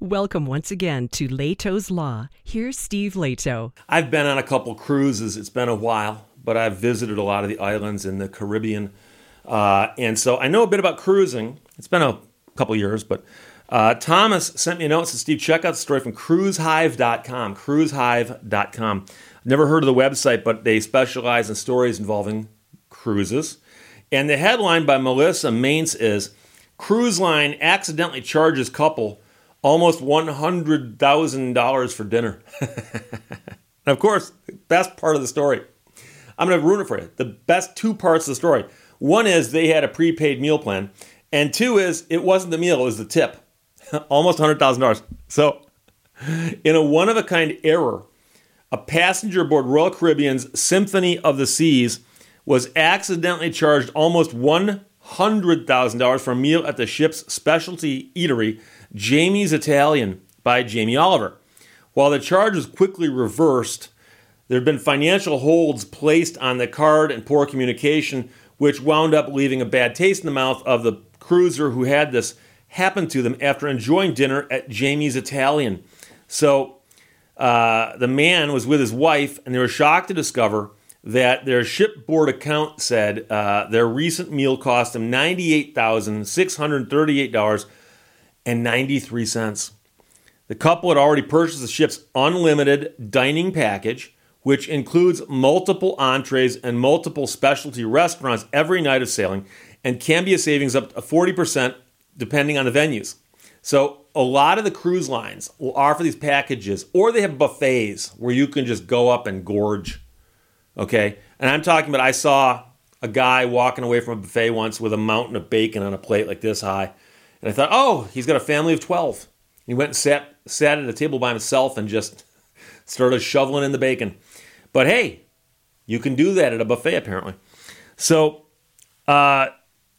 Welcome once again to Lehto's Law. Here's Steve Lehto. I've been on a couple cruises. It's been a while, but I've visited a lot of the islands in the Caribbean. Uh, and so I know a bit about cruising. It's been a couple years, but uh, Thomas sent me a note and said, Steve, check out the story from cruisehive.com. Cruisehive.com. Never heard of the website, but they specialize in stories involving cruises. And the headline by Melissa Mainz is Cruise line accidentally charges couple almost $100,000 for dinner. and of course, best part of the story. I'm going to ruin it for you. The best two parts of the story. One is they had a prepaid meal plan, and two is it wasn't the meal, it was the tip. almost $100,000. So, in a one of a kind error, a passenger aboard Royal Caribbean's Symphony of the Seas was accidentally charged almost $100,000 for a meal at the ship's specialty eatery Jamie's Italian by Jamie Oliver. While the charge was quickly reversed, there have been financial holds placed on the card and poor communication, which wound up leaving a bad taste in the mouth of the cruiser who had this happen to them after enjoying dinner at Jamie's Italian. So uh, the man was with his wife, and they were shocked to discover that their shipboard account said uh, their recent meal cost them $98,638 and 93 cents. The couple had already purchased the ship's unlimited dining package, which includes multiple entrees and multiple specialty restaurants every night of sailing and can be a savings up to 40% depending on the venues. So, a lot of the cruise lines will offer these packages or they have buffets where you can just go up and gorge. Okay? And I'm talking about I saw a guy walking away from a buffet once with a mountain of bacon on a plate like this high and I thought, oh, he's got a family of 12. He went and sat, sat at a table by himself and just started shoveling in the bacon. But hey, you can do that at a buffet apparently. So, uh,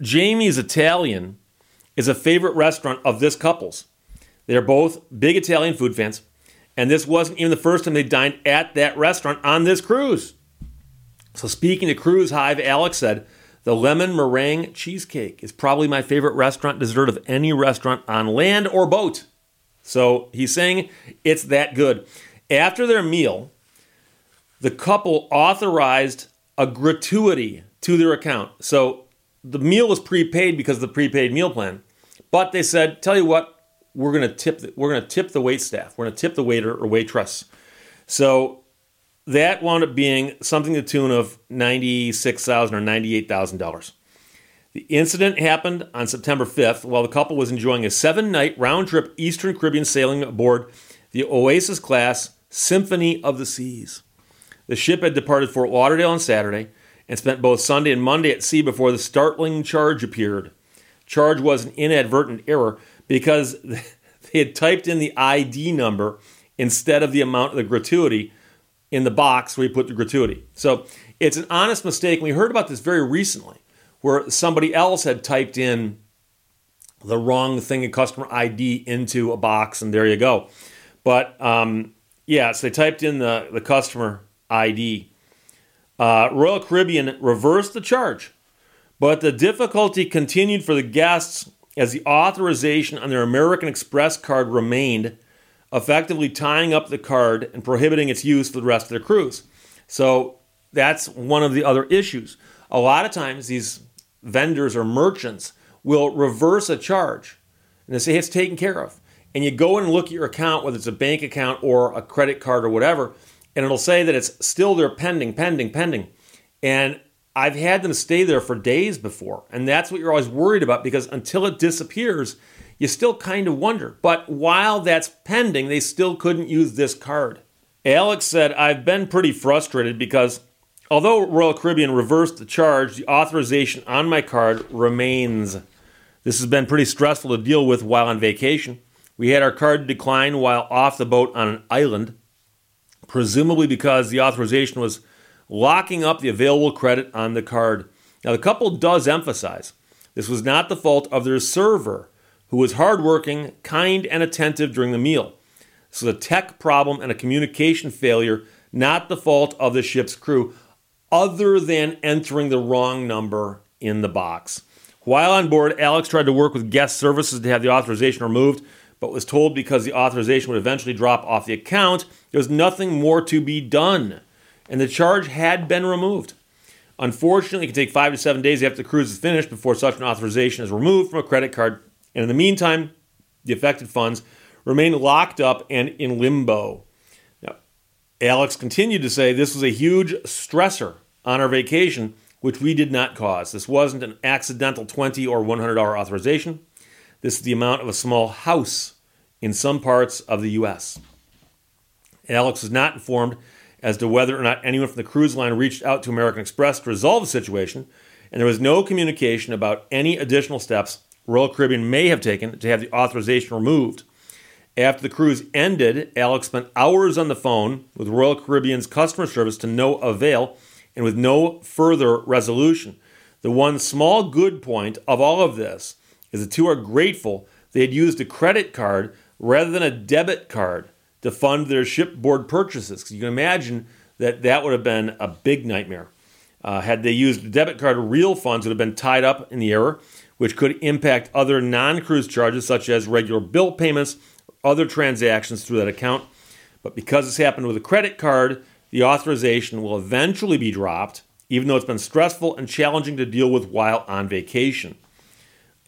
Jamie's Italian is a favorite restaurant of this couple's. They're both big Italian food fans, and this wasn't even the first time they dined at that restaurant on this cruise. So, speaking to Cruise Hive, Alex said, the lemon meringue cheesecake is probably my favorite restaurant dessert of any restaurant on land or boat. So he's saying it's that good. After their meal, the couple authorized a gratuity to their account. So the meal was prepaid because of the prepaid meal plan. But they said, "Tell you what, we're to tip the, we're to tip the wait staff. We're to tip the waiter or waitress." So that wound up being something to the tune of 96,000 or $98,000. The incident happened on September 5th while the couple was enjoying a seven night round trip Eastern Caribbean sailing aboard the Oasis class Symphony of the Seas. The ship had departed Fort Lauderdale on Saturday and spent both Sunday and Monday at sea before the startling charge appeared. Charge was an inadvertent error because they had typed in the ID number instead of the amount of the gratuity in the box where you put the gratuity. So it's an honest mistake. We heard about this very recently where somebody else had typed in the wrong thing in customer ID into a box, and there you go. But um, yeah, so they typed in the, the customer ID. Uh, Royal Caribbean reversed the charge, but the difficulty continued for the guests as the authorization on their American Express card remained effectively tying up the card and prohibiting its use for the rest of the cruise. So that's one of the other issues. A lot of times, these vendors or merchants will reverse a charge and they say hey, it's taken care of. And you go and look at your account, whether it's a bank account or a credit card or whatever, and it'll say that it's still there pending, pending, pending. And I've had them stay there for days before. And that's what you're always worried about because until it disappears, you still kind of wonder. But while that's pending, they still couldn't use this card. Alex said, I've been pretty frustrated because although Royal Caribbean reversed the charge, the authorization on my card remains. This has been pretty stressful to deal with while on vacation. We had our card decline while off the boat on an island, presumably because the authorization was locking up the available credit on the card. Now, the couple does emphasize this was not the fault of their server who was hardworking, kind, and attentive during the meal. This was a tech problem and a communication failure, not the fault of the ship's crew, other than entering the wrong number in the box. While on board, Alex tried to work with guest services to have the authorization removed, but was told because the authorization would eventually drop off the account, there was nothing more to be done, and the charge had been removed. Unfortunately, it can take five to seven days after the cruise is finished before such an authorization is removed from a credit card, and in the meantime, the affected funds remain locked up and in limbo. Now, Alex continued to say this was a huge stressor on our vacation, which we did not cause. This wasn't an accidental 20 or $100 authorization. This is the amount of a small house in some parts of the U.S. Alex was not informed as to whether or not anyone from the cruise line reached out to American Express to resolve the situation, and there was no communication about any additional steps Royal Caribbean may have taken to have the authorization removed. After the cruise ended, Alex spent hours on the phone with Royal Caribbean's customer service to no avail and with no further resolution. The one small good point of all of this is the two are grateful they had used a credit card rather than a debit card to fund their shipboard purchases. Because you can imagine that that would have been a big nightmare. Uh, had they used a debit card, real funds would have been tied up in the error, which could impact other non cruise charges such as regular bill payments, other transactions through that account. But because this happened with a credit card, the authorization will eventually be dropped, even though it's been stressful and challenging to deal with while on vacation.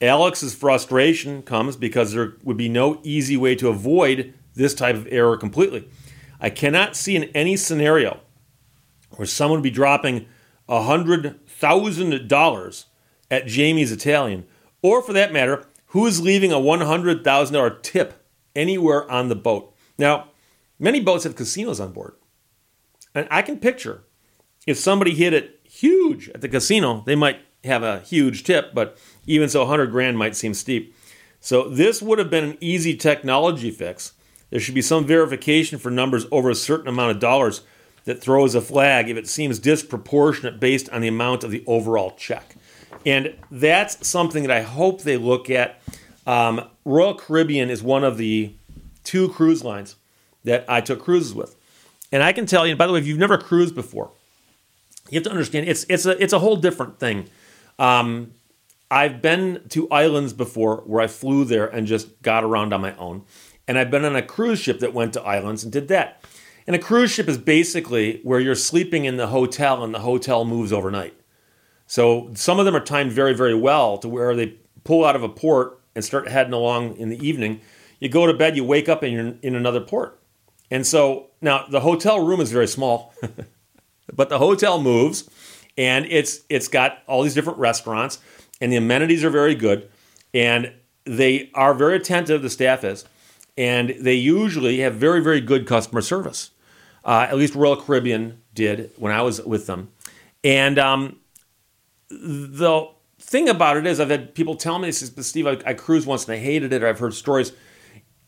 Alex's frustration comes because there would be no easy way to avoid this type of error completely. I cannot see in any scenario where someone would be dropping $100,000 at Jamie's Italian, or for that matter, who is leaving a $100,000 tip anywhere on the boat. Now, many boats have casinos on board. And I can picture if somebody hit it huge at the casino, they might have a huge tip, but even so, 100 grand might seem steep. So this would have been an easy technology fix. There should be some verification for numbers over a certain amount of dollars that throws a flag if it seems disproportionate based on the amount of the overall check. And that's something that I hope they look at. Um, Royal Caribbean is one of the two cruise lines that I took cruises with. And I can tell you, by the way, if you've never cruised before, you have to understand it's it's a it's a whole different thing. Um, I've been to islands before where I flew there and just got around on my own. And I've been on a cruise ship that went to islands and did that. And a cruise ship is basically where you're sleeping in the hotel and the hotel moves overnight. So some of them are timed very, very well to where they pull out of a port and start heading along in the evening. You go to bed, you wake up, and you're in another port. And so now the hotel room is very small, but the hotel moves, and it's it's got all these different restaurants, and the amenities are very good, and they are very attentive. The staff is, and they usually have very very good customer service. Uh, at least Royal Caribbean did when I was with them, and um, the thing about it is, I've had people tell me this, Steve, I, I cruised once and I hated it, or I've heard stories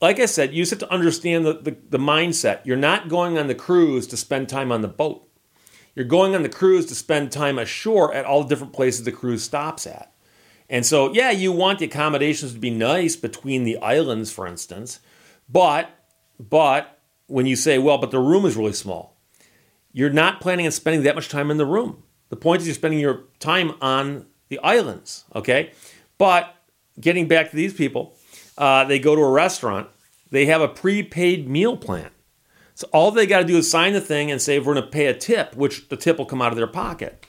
like I said, you just have to understand the, the, the, mindset. You're not going on the cruise to spend time on the boat. You're going on the cruise to spend time ashore at all the different places the cruise stops at. And so, yeah, you want the accommodations to be nice between the islands, for instance, but but when you say, well, but the room is really small, you're not planning on spending that much time in the room. The point is you're spending your time on the islands, okay? But getting back to these people, uh, they go to a restaurant, they have a prepaid meal plan. So all they got to do is sign the thing and say, we're going to pay a tip, which the tip will come out of their pocket.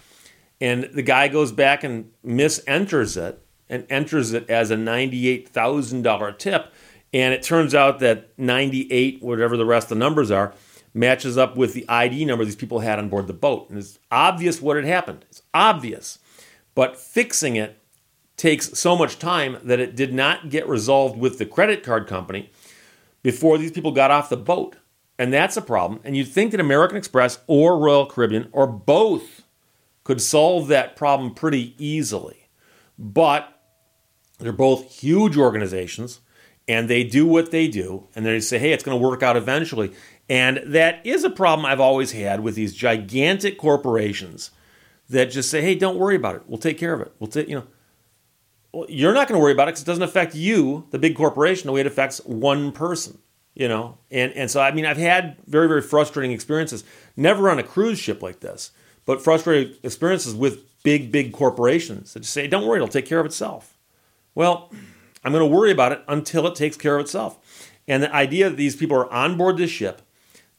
And the guy goes back and misenters it and enters it as a $98,000 tip. And it turns out that 98, whatever the rest of the numbers are, matches up with the ID number these people had on board the boat. And it's obvious what had happened. It's obvious. But fixing it takes so much time that it did not get resolved with the credit card company before these people got off the boat. And that's a problem. And you'd think that American Express or Royal Caribbean or both could solve that problem pretty easily. But they're both huge organizations and they do what they do and they say, hey, it's going to work out eventually. And that is a problem I've always had with these gigantic corporations that just say, hey, don't worry about it. We'll take care of it. We'll take, you know, well, you're not going to worry about it because it doesn't affect you, the big corporation, the way it affects one person. You know, and and so I mean, I've had very very frustrating experiences. Never on a cruise ship like this, but frustrating experiences with big big corporations that just say, "Don't worry, it'll take care of itself." Well, I'm going to worry about it until it takes care of itself. And the idea that these people are on board this ship,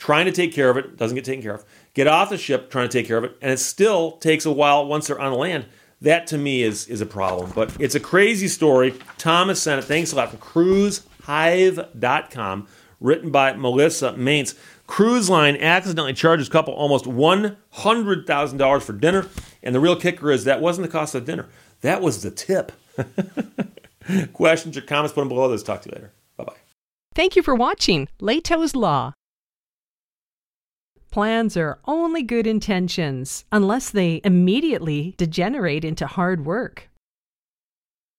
trying to take care of it, doesn't get taken care of, get off the ship trying to take care of it, and it still takes a while once they're on land. That to me is, is a problem. But it's a crazy story. Thomas sent it. Thanks a lot from cruisehive.com, written by Melissa Mainz. Cruise line accidentally charges couple almost $100,000 for dinner. And the real kicker is that wasn't the cost of dinner, that was the tip. Questions or comments, put them below. Let's talk to you later. Bye bye. Thank you for watching Lehto's Law. Plans are only good intentions unless they immediately degenerate into hard work.